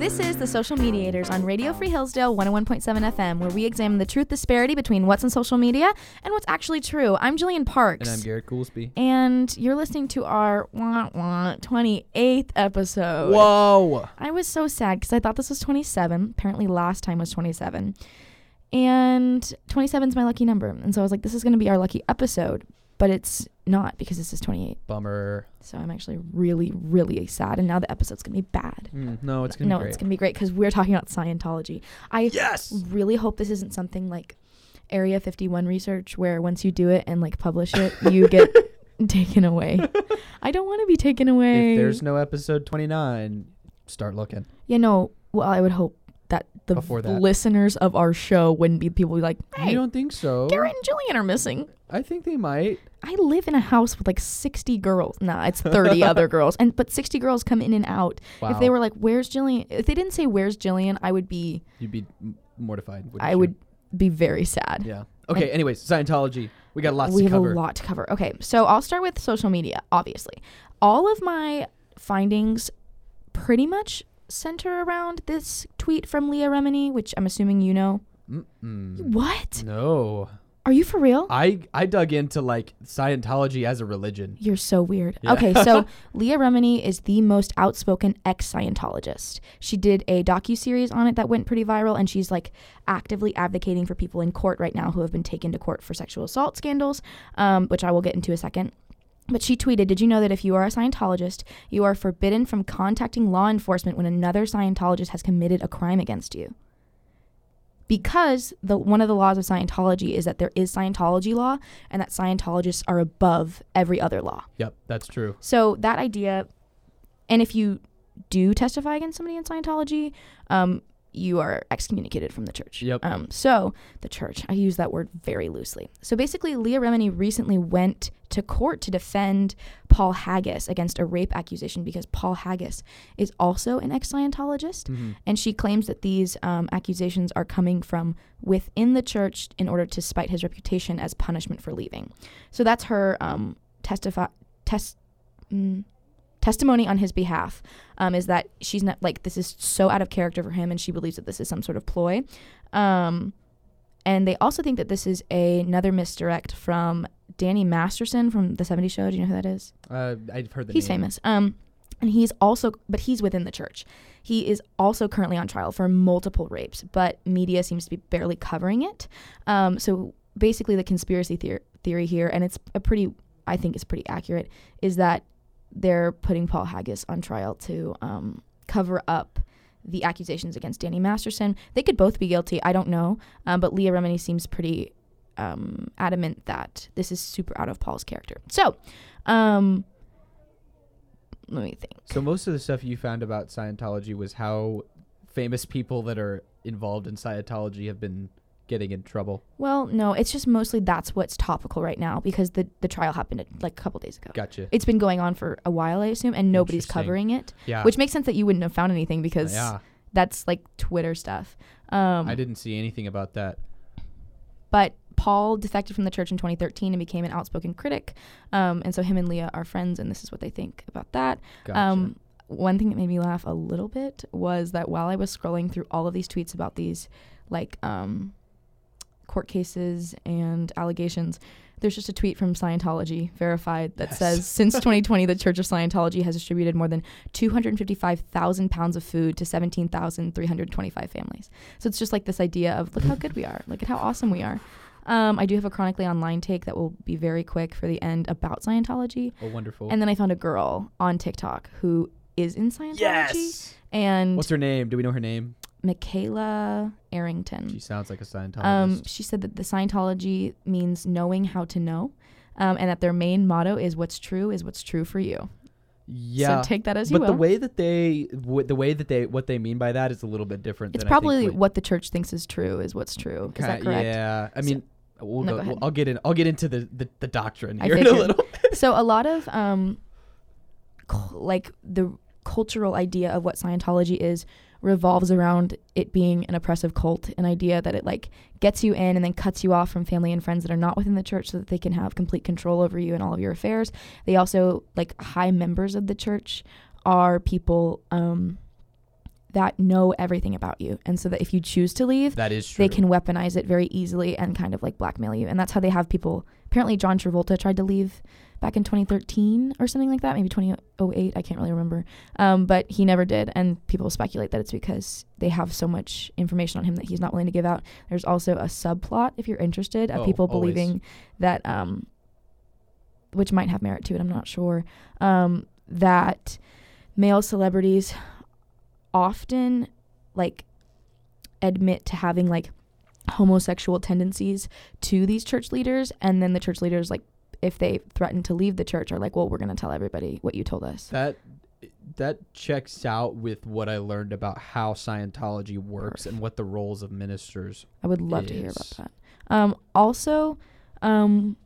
This is the Social Mediators on Radio Free Hillsdale 101.7 FM, where we examine the truth disparity between what's on social media and what's actually true. I'm Jillian Parks. And I'm Garrett Goolsby. And you're listening to our wah, wah, 28th episode. Whoa! I was so sad because I thought this was 27. Apparently, last time was 27. And 27 is my lucky number. And so I was like, this is going to be our lucky episode. But it's not because this is 28. Bummer. So I'm actually really, really sad. And now the episode's going to be bad. Mm, no, it's gonna no, be great. it's gonna be great because we're talking about Scientology. I yes. really hope this isn't something like Area 51 research where once you do it and like publish it, you get taken away. I don't want to be taken away. If there's no episode 29, start looking. you know, well, I would hope that the Before that. listeners of our show wouldn't be people be like, hey, You don't think so? Garrett and Jillian are missing. I think they might. I live in a house with like 60 girls. Nah, it's 30 other girls. And but 60 girls come in and out. Wow. If they were like, "Where's Jillian?" If they didn't say "Where's Jillian," I would be You'd be m- mortified. I you? would be very sad. Yeah. Okay. anyways, Scientology. We got lots we to have a lot to cover. Okay, so I'll start with social media, obviously. All of my findings pretty much center around this tweet from Leah Remini, which I'm assuming you know. Mm-mm. What? No. Are you for real? I I dug into like Scientology as a religion. You're so weird. Yeah. Okay, so Leah Remini is the most outspoken ex-Scientologist. She did a docu-series on it that went pretty viral and she's like actively advocating for people in court right now who have been taken to court for sexual assault scandals, um, which I will get into a second. But she tweeted, Did you know that if you are a Scientologist, you are forbidden from contacting law enforcement when another Scientologist has committed a crime against you? Because the one of the laws of Scientology is that there is Scientology law and that Scientologists are above every other law. Yep, that's true. So that idea, and if you do testify against somebody in Scientology, um, you are excommunicated from the church. Yep. Um, so the church, I use that word very loosely. So basically, Leah Remini recently went to court to defend Paul Haggis against a rape accusation because Paul Haggis is also an ex-Scientologist, Mhm. and she claims that these um, accusations are coming from within the church in order to spite his reputation as punishment for leaving. So that's her um, testify test. Mm, testimony on his behalf um, is that she's not like this is so out of character for him and she believes that this is some sort of ploy. Um, and they also think that this is a, another misdirect from danny masterson from the 70s show. Do you know who that is? Uh, I've heard the he's name. famous. Um, and he's also but he's within the church. He is also currently on trial for multiple rapes but media seems to be barely covering it. Um, so basically the conspiracy theor- theory here and it's a pretty i think it's pretty accurate is that they're putting paul haggis on trial to um, cover up the accusations against danny masterson. They could both be guilty i don't know um, but leah remini seems pretty um, adamant that this is super out of paul's character. So um, let me think. So most of the stuff you found about Scientology was how famous people that are involved in Scientology have been getting in trouble. Well, no, it's just mostly that's what's topical right now because the the trial happened like a couple days ago. Gotcha. It's been going on for a while, I assume, and nobody's covering it, Yeah. which makes sense that you wouldn't have found anything because yeah. that's like Twitter stuff. Um, I didn't see anything about that. But Paul defected from the church in 2013 and became an outspoken critic, um, and so him and Leah are friends, and this is what they think about that. Gotcha. Um, one thing that made me laugh a little bit was that while I was scrolling through all of these tweets about these, like, um, court cases and allegations, there's just a tweet from Scientology verified that Yes. says since 2020, the Church of Scientology has distributed more than 255,000 pounds of food to 17,325 families. So it's just like this idea of look how good we are, look at how awesome we are. Um, I do have a chronically online take that will be very quick for the end about Scientology. oh, wonderful. And then I found a girl on TikTok who is in Scientology. Yes. And What's her name? Do we know her name? Michaela Arrington. She sounds like a Scientologist. Um, she said that the Scientology means knowing how to know, um, and that their main motto is "What's true is what's true for you." yeah. So take that as you but the will. way that they, w- the way that they, what they mean by that is a little bit different. it's than I think probably what- what the church thinks is true is what's true. Is that correct? Yeah, I So- mean, we'll No, go, go I'll get in. I'll get into the the, the doctrine here in a little. so a lot of um, like the cultural idea of what Scientology is revolves around it being an oppressive cult, an idea that it like gets you in and then cuts you off from family and friends that are not within the church so that they can have complete control over you and all of your affairs. They also like high members of the church are people um, that know everything about you, and so that if you choose to leave, That is true. they can weaponize it very easily and kind of like blackmail you. And that's how they have people. Apparently, John Travolta tried to leave back in 2013 or something like that, maybe 2008. I can't really remember. Um, but he never did. And people speculate that it's because they have so much information on him that he's not willing to give out. There's also a subplot, if you're interested, of Oh, people always. believing that, um, which might have merit to it, I'm not sure, um, that male celebrities often like admit to having like homosexual tendencies to these church leaders and then the church leaders like if they threaten to leave the church are like well we're going to tell everybody what you told us That that checks out with what I learned about how Scientology works and what the roles of ministers. i would love to hear about that um, also um,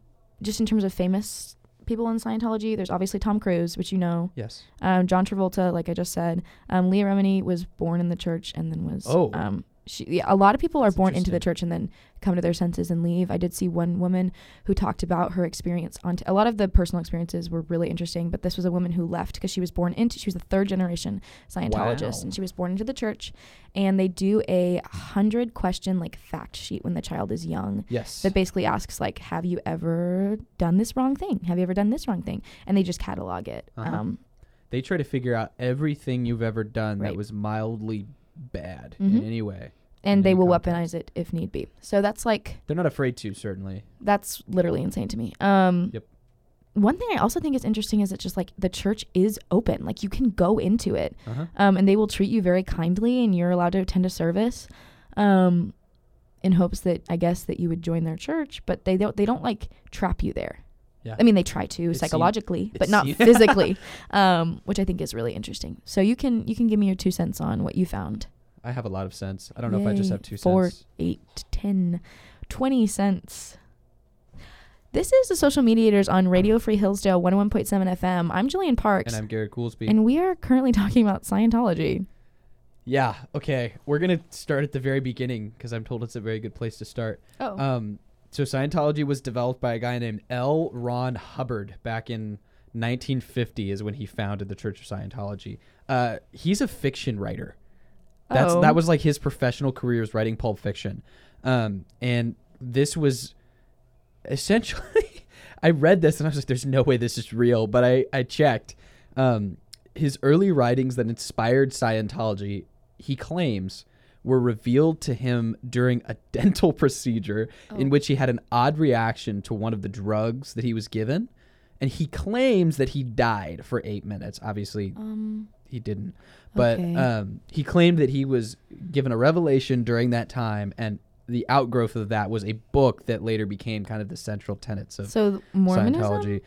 just in terms of famous people in scientology there's obviously tom cruise which you know Yes. um, john travolta like i just said um, leah remini was born in the church and then was Oh. um, she, yeah, a lot of people are That's born into the church and then come to their senses and leave. I did see one woman who talked about her experience on t- a lot of the personal experiences were really interesting, but this was a woman who left because she was born into she was a third generation Scientologist Wow. and she was born into the church and they do a hundred question like fact sheet when the child is young Yes. that basically asks like have you ever done this wrong thing have you ever done this wrong thing and they just catalog it Uh-huh. um, they try to figure out everything you've ever done Right. that was mildly bad Mhm. in any way. and they will context. weaponize it if need be so that's like They're not afraid to, certainly. that's literally insane to me. Um, Yep. One thing I also think is interesting is it's just like the church is open. Like you can go into it, Uh-huh. um, and they will treat you very kindly, and you're allowed to attend a service, um, in hopes that I guess that you would join their church. But they don't. They don't like trap you there. Yeah. I mean, they try to seem- psychologically, it but not seem- physically, um, which I think is really interesting. So you can you can give me your two cents on what you found. I have a lot of sense. I don't know if I just have two Four, cents. eight, ten, twenty cents. This is the Social Mediators on Radio Free Hillsdale 101.7 FM. I'm Jillian Parks, And I'm Garrett Goolsby. and we are currently talking about Scientology. yeah. Okay. We're gonna start at the very beginning because I'm told it's a very good place to start. Oh. Um, so Scientology was developed by a guy named L. Ron Hubbard back in 1950 is when he founded the Church of Scientology. Uh, he's a fiction writer. That's Oh. that was like his professional career is writing pulp fiction. Um, and this was essentially I read this and I was like, there's no way this is real, but I, I checked. Um, his early writings that inspired Scientology, he claims, were revealed to him during a dental procedure in Oh. which he had an odd reaction to one of the drugs that he was given. And he claims that he died for eight minutes. Obviously, Um. he didn't. But Okay. um, he claimed that he was given a revelation during that time, and the outgrowth of that was a book that later became kind of the central tenets of So Mormonism. Scientology.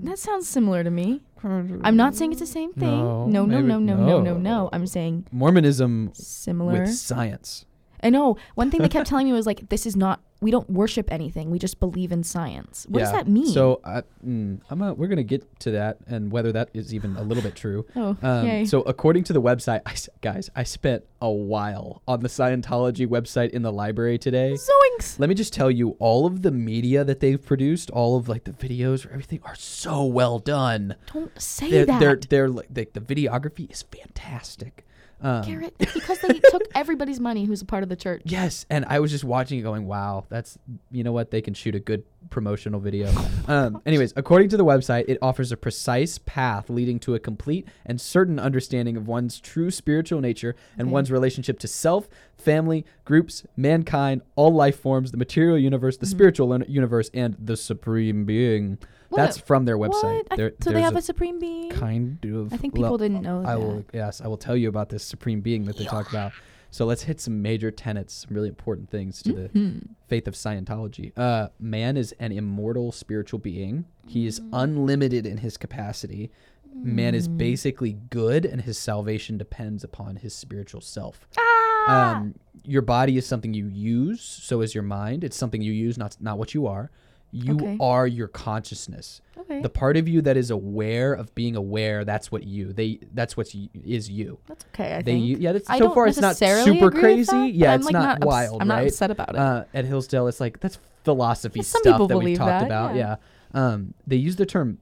That sounds similar to me. I'm not saying it's the same thing. No, No, no, no, no, no, no. no. I'm saying Mormonism similar. with science. I know. One thing they kept telling me was like, "This is not. We don't worship anything. We just believe in science." What does that mean? So I, mm, I'm a, we're gonna get to that and whether that is even a little bit true. oh, Um, yay. so according to the website, I guys, I spent a while on the Scientology website in the library today. Zoinks. Let me just tell you, all of the media that they've produced, all of like the videos or everything, are so well done. Don't say They're, that. they're they're like the videography is fantastic. Um, Garrett, because they took everybody's money who's a part of the church. Yes, and I was just watching it, going, "Wow, that's you know what they can shoot a good promotional video." um, anyways, according to the website, it offers a precise path leading to a complete and certain understanding of one's true spiritual nature and Okay. one's relationship to self, family, groups, mankind, all life forms, the material universe, the Mhm. spiritual uni- universe, and the supreme being. That's from their website. What? There- so they have a a, supreme being. kind of. I think well, people didn't know I that. will. Yes, I will tell you about this supreme being that they talk about. So let's hit some major tenets, some really important things to the Mhm. faith of Scientology. Uh, man is an immortal spiritual being. He is Mm. unlimited in his capacity. Man is Mm. basically good, and his salvation depends upon his spiritual self. Ah! Um, your body is something you use. So is your mind. It's something you use, not not what you are. You Okay. are your consciousness. okay. The part of you that is aware of being aware, that's what you. They. That's what is you. That's okay. I they. think. Yeah. That's, I so far, it's not super crazy. yeah, it's like, not, ups- wild, I'm not upset about it. uh, at Hillsdale, it's like that's philosophy stuff that we talked that, about. Yeah. yeah. Um, they use the term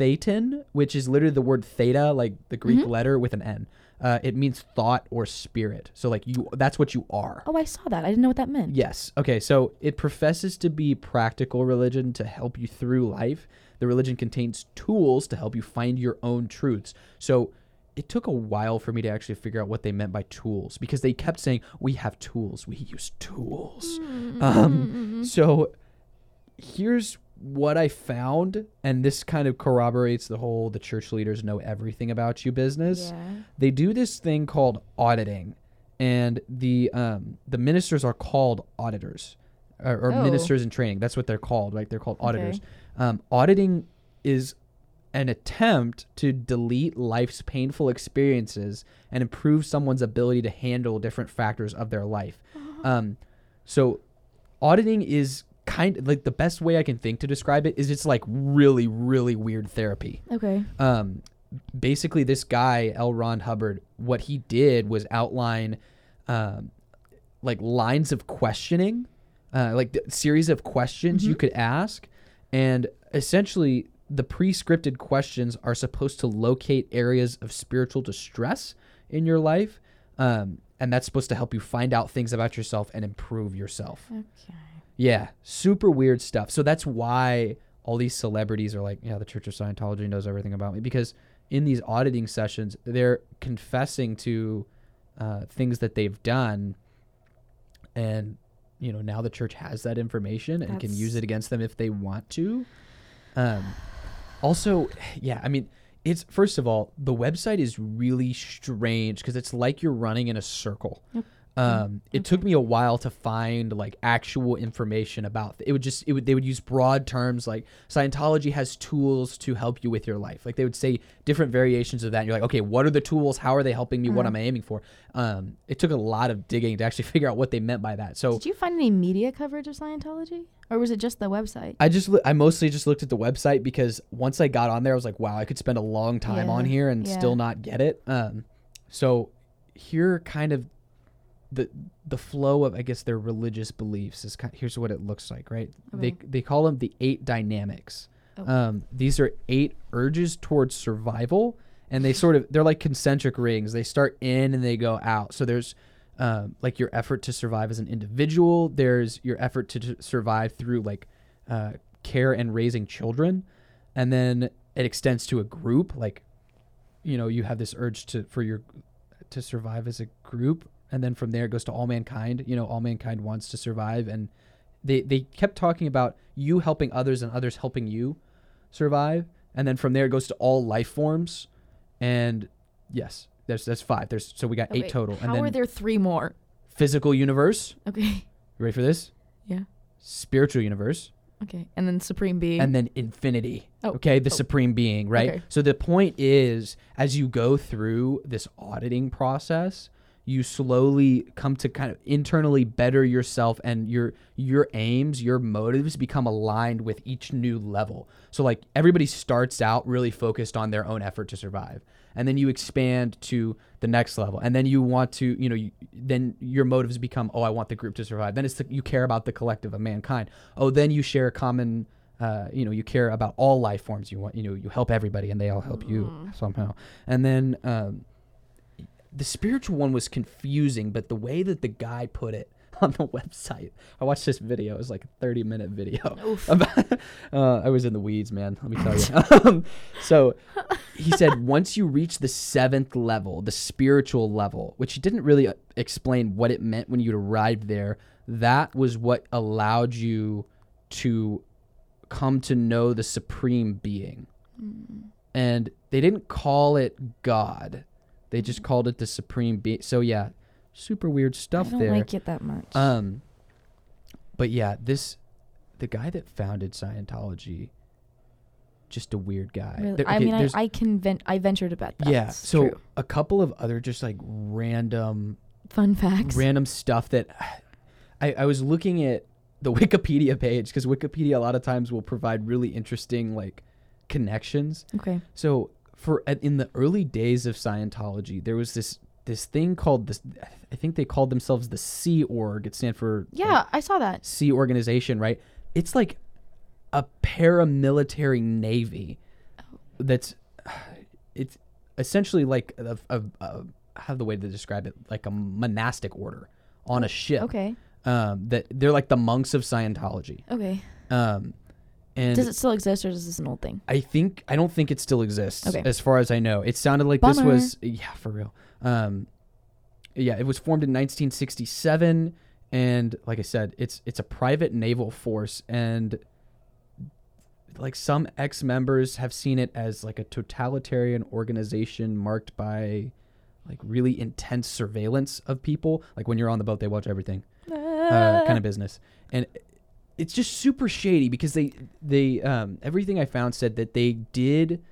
thetan, which is literally the word theta, like the Greek Mhm. letter with an N. Uh, it means thought or spirit. So like you, that's what you are. Oh, I saw that. I didn't know what that meant. Yes. Okay. So it professes to be practical religion to help you through life. The religion contains tools to help you find your own truths. So it took a while for me to actually figure out what they meant by tools because they kept saying, we have tools. We use tools. Mm-hmm. Um, so here's what I found, and this kind of corroborates the whole the church leaders know everything about you business Yeah. they do this thing called auditing, and the um, the ministers are called auditors, or, or Oh. ministers in training. That's what they're called. right? they're called auditors. Okay. auditors. Um, auditing is an attempt to delete life's painful experiences and improve someone's ability to handle different factors of their life. Um, so, auditing is kind of like the best way I can think to describe it is it's like really really weird therapy Okay. um, basically this guy L. Ron Hubbard, what he did was outline um, like lines of questioning, uh, like the series of questions you Mhm. could ask, and essentially the pre-scripted questions are supposed to locate areas of spiritual distress in your life. Um, and that's supposed to help you find out things about yourself and improve yourself. Okay. Yeah, super weird stuff. So that's why all these celebrities are like, yeah, the Church of Scientology knows everything about me because in these auditing sessions, they're confessing to uh, things that they've done, and you know now the church has that information and can use it against them if they want to. Um, also, yeah, I mean, it's first of all, the website is really strange because it's like you're running in a circle. Yep. Um, it took me a while to find like actual information about it. Would just it would they would use broad terms like Scientology has tools to help you with your life. Like they would say different variations of that. And you're like, okay, what are the tools? How are they helping me? What Uh-huh. am I aiming for? Um, it took a lot of digging to actually figure out what they meant by that. So Did you find any media coverage of Scientology, or was it just the website? I just I mostly just looked at the website because once I got on there, I was like, wow, I could spend a long time on here and yeah. still not get it. Um, so here kind of the the flow of I guess their religious beliefs is kind. Here's what it looks like, right? Okay. They they call them the eight dynamics. Oh. Um, these are eight urges towards survival, and they sort of they're like concentric rings. They start in and they go out. So there's um, like your effort to survive as an individual. There's your effort to, to survive through like uh, care and raising children, and then it extends to a group. Like, you know, you have this urge to for your to survive as a group, and then from there it goes to all mankind. You know, all mankind wants to survive, and they they kept talking about you helping others and others helping you survive, and then from there it goes to all life forms, and yes, there's that's five. There's so we got eight total, How and then are there three more? physical universe. Okay. You ready for this? Yeah. Spiritual universe, Okay. And then Supreme Being. and then infinity. Oh, Okay, the oh. supreme being, right? Okay. So the point is, as you go through this auditing process, you slowly come to kind of internally better yourself and your your aims, your motives become aligned with each new level. So like everybody starts out really focused on their own effort to survive. And then you expand to the next level. And then you want to, you know, you, then your motives become, oh, I want the group to survive. Then it's the, you care about the collective of mankind. Oh, then you share a common uh, you know, you care about all life forms. You want, you know, you help everybody, and they all help you Mm. somehow. And then um, the spiritual one was confusing, but the way that the guy put it on the website, I watched this video. It was like a thirty-minute video. About, uh, I was in the weeds, man. Let me tell you. um, so he said once you reach the seventh level, the spiritual level, which he didn't really uh, explain what it meant when you arrived there, that was what allowed you to come to know the supreme being. Mm. And they didn't call it God. They just called it the supreme being. So yeah, super weird stuff there. I don't there. like it that much. Um, but yeah, this the guy that founded Scientology, just a weird guy. Really? There- I okay, mean, I, I can ven- I venture to bet that's yeah. So true. a couple of other just like random Fun facts. random stuff that I, I was looking at the Wikipedia page because Wikipedia a lot of times will provide really interesting like connections. okay. So for in the early days of Scientology, there was this this thing called this. I think they called themselves the Sea Org. It stands for like, Yeah, I saw that. Sea Organization, right? It's like a paramilitary navy that's it's essentially like a, a, a how the way to describe it like a monastic order on a ship. Okay. Um, that they're like the monks of Scientology. Okay. Um, and Does it still exist, or is this an old thing? I think I don't think it still exists. Okay. As far as I know, it sounded like this was yeah for real. Um, yeah, it was formed in 1967, and like I said, it's it's a private naval force, and like some ex members have seen it as like a totalitarian organization marked by like really intense surveillance of people. Like when you're on the boat, they watch everything uh, kind of business, and it's just super shady because they they um, everything I found said that they did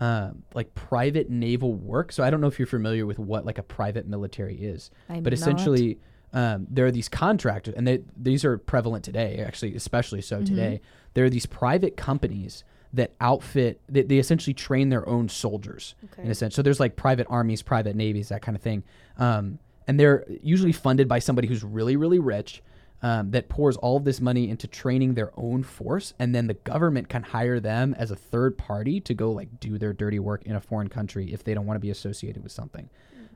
um, like private naval work. So I don't know if you're familiar with what like a private military is, I'm but essentially um, there are these contractors, and they, these are prevalent today, actually, especially so Mhm. today. There are these private companies that outfit they, they essentially train their own soldiers in a sense. So there's like private armies, private navies, that kind of thing. Um, and they're usually funded by somebody who's really, really rich um, that pours all of this money into training their own force. And then the government can hire them as a third party to go like do their dirty work in a foreign country if they don't want to be associated with something.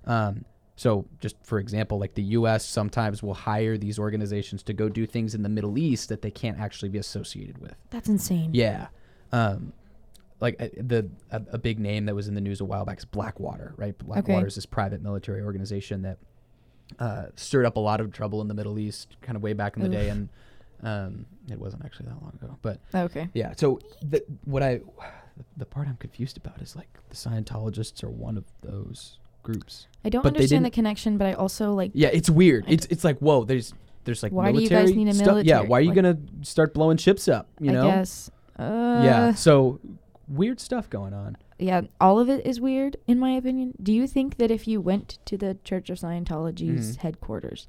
Um, so just for example, like the U.S. sometimes will hire these organizations to go do things in the Middle East that they can't actually be associated with. That's insane. Yeah. Um, like uh, the a, a big name that was in the news a while back is Blackwater, right? Blackwater Okay. is this private military organization that uh, stirred up a lot of trouble in the Middle East, kind of way back in the day, and um, it wasn't actually that long ago. But Okay. yeah, so the, what I the part I'm confused about is like the Scientologists are one of those groups. I don't But understand the connection, but I also like. Yeah, it's weird. I It's it's like whoa, there's there's like Why do you military guys need a stuff. Yeah, why are you Like- gonna start blowing ships up? You know? I guess. Uh, yeah. So weird stuff going on. yeah, all of it is weird in my opinion. Do you think that if you went to the Church of Scientology's Mhm. headquarters,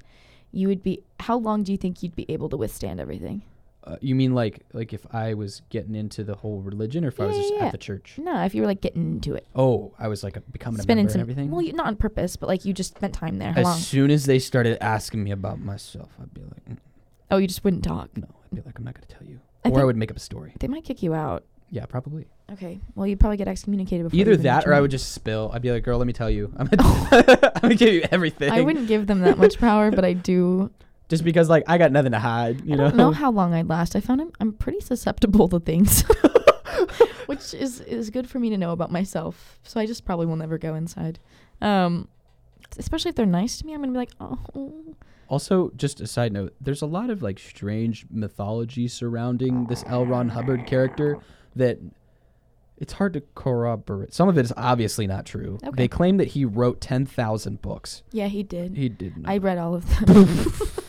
you would be how long do you think you'd be able to withstand everything? Uh, you mean like like if I was getting into the whole religion, or if I was just yeah, yeah. at the church? No, if you were like getting into it, Oh, I was like a, becoming a spending member some and everything. well, you, not on purpose, but like you just spent time there. How as long? soon as they started asking me about myself, I'd be like, "Mm, Oh, you just wouldn't talk. no, I'd be like, I'm not gonna tell you, I or I would make up a story. They might kick you out. Yeah, probably. Okay. Well, you'd probably get excommunicated before. Either you that, or I would just spill. I'd be like, girl, let me tell you, I'm gonna, I'm gonna give you everything. I wouldn't give them that much power, but I do. just because like I got nothing to hide. You I know. don't know how long I'd last. I found I'm, I'm pretty susceptible to things, which is is good for me to know about myself. So I just probably will never go inside. Um, especially if they're nice to me, I'm gonna be like, oh, Also, just a side note, there's a lot of like strange mythology surrounding this L. Ron Hubbard character that it's hard to corroborate. Some of it is obviously not true. Okay. They claim that he wrote 10,000 books. yeah, he did. He did not. I read all of them.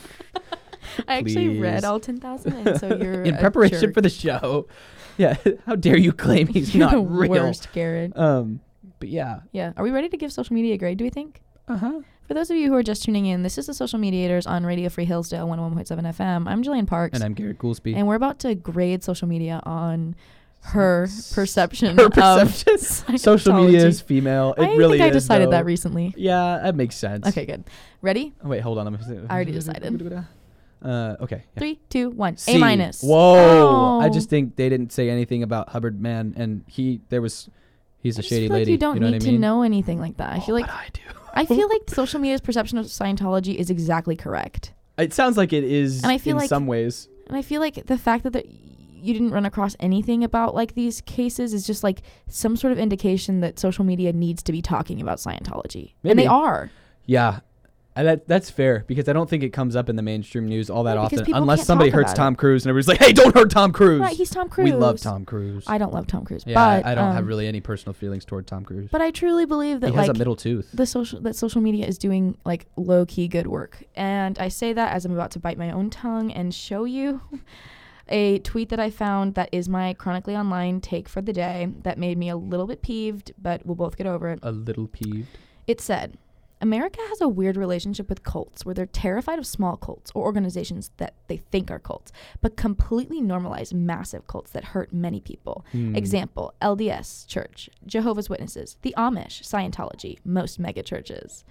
I actually read all ten thousand, and so you're in preparation jerk. for the show. Yeah, how dare you claim he's You're not the real? worst, Garrett. Um, but yeah. Yeah. Are we ready to give social media a grade? Do we think? Uh-huh. For those of you who are just tuning in, this is the Social Mediators on Radio Free Hillsdale 101.7 FM. I'm Jillian Parks. And I'm Garrett Goolsby. and we're about to grade social media on her perception, Her perception. of Social media is female. It I really think I is, decided though. that recently. Yeah, that makes sense. Okay, good. Ready? Oh, wait, hold on. Me I already decided. Uh, okay. yeah. Three, two, one. C. A minus. Whoa! I Oh. just think they didn't say anything about Hubbard man, and he there was he's I a shady feel like lady. you don't know need I to know anything like that. I Oh, feel like but I do. I feel like social media's perception of Scientology is exactly correct. It sounds like it is And I feel in like- some ways. And I feel like the fact that the, you didn't run across anything about like these cases is just like some sort of indication that social media needs to be talking about Scientology. And they are. Yeah. I, that that's fair because I don't think it comes up in the mainstream news all that Yeah, often, unless somebody hurts. Tom Cruise and everybody's like, "Hey, don't hurt Tom Cruise." Right, he's Tom Cruise. We love Tom Cruise. I don't love Tom Cruise, yeah, but I, I don't have um, really any personal feelings toward Tom Cruise. But I truly believe that he has like a middle tooth. the social that social media is doing like low key good work. And I say that as I'm about to bite my own tongue and show you a tweet that I found that is my chronically online take for the day that made me a little bit peeved, but we'll both get over it. a little peeved. It said, America has a weird relationship with cults where they're terrified of small cults or organizations that they think are cults, but completely normalize massive cults that hurt many people. Hmm. Example LDS Church, Jehovah's Witnesses, the Amish, Scientology, most mega churches.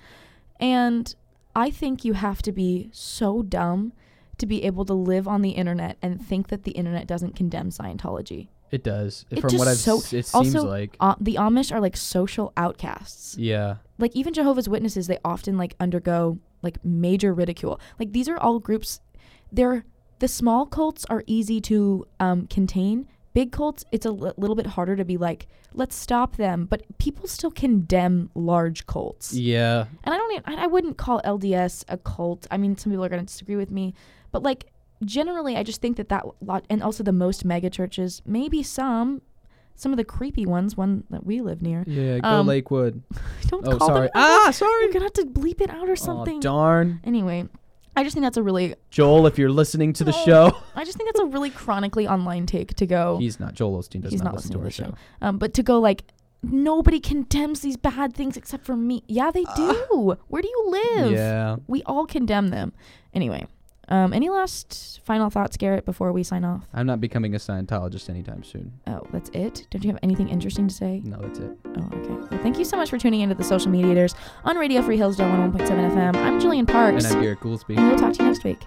And I think you have to be so dumb to be able to live on the internet and think that the internet doesn't condemn Scientology. It does. It From what I've so- s- it seems also, like. Uh, the Amish are like social outcasts. Yeah. Like even Jehovah's Witnesses, they often like undergo like major ridicule. Like these are all groups. They're the small cults are easy to um, contain. Big cults, it's a little bit harder to be like, let's stop them. But people still condemn large cults. Yeah. And I don't, even, I wouldn't call LDS a cult. I mean, some people are going to disagree with me, but like generally, I just think that that lot, and also the most mega churches, maybe some, some of the creepy ones, one that we live near. Yeah. Go Um, Lakewood. Don't Oh, call sorry. them. Ah, sorry. We're gonna have to bleep it out or something. Oh, darn. anyway, I just think that's a really, Joel, if you're listening to the show, I just think that's a really chronically online take to go. he's not. Joel Osteen does He's not, listen to our show. Um, but to go like, nobody condemns these bad things except for me. Yeah, they do. Where do you live? Yeah. We all condemn them. Anyway, um, any last final thoughts, Garrett, before we sign off? I'm not becoming a Scientologist anytime soon. Oh, that's it. Don't you have anything interesting to say? No, that's it. Oh, okay. Well, thank you so much for tuning into the Social Mediators on Radio Free Hillsdale 101.7 FM. I'm Jillian Parks, And I'm Garrett Goolsby. and we'll talk to you next week.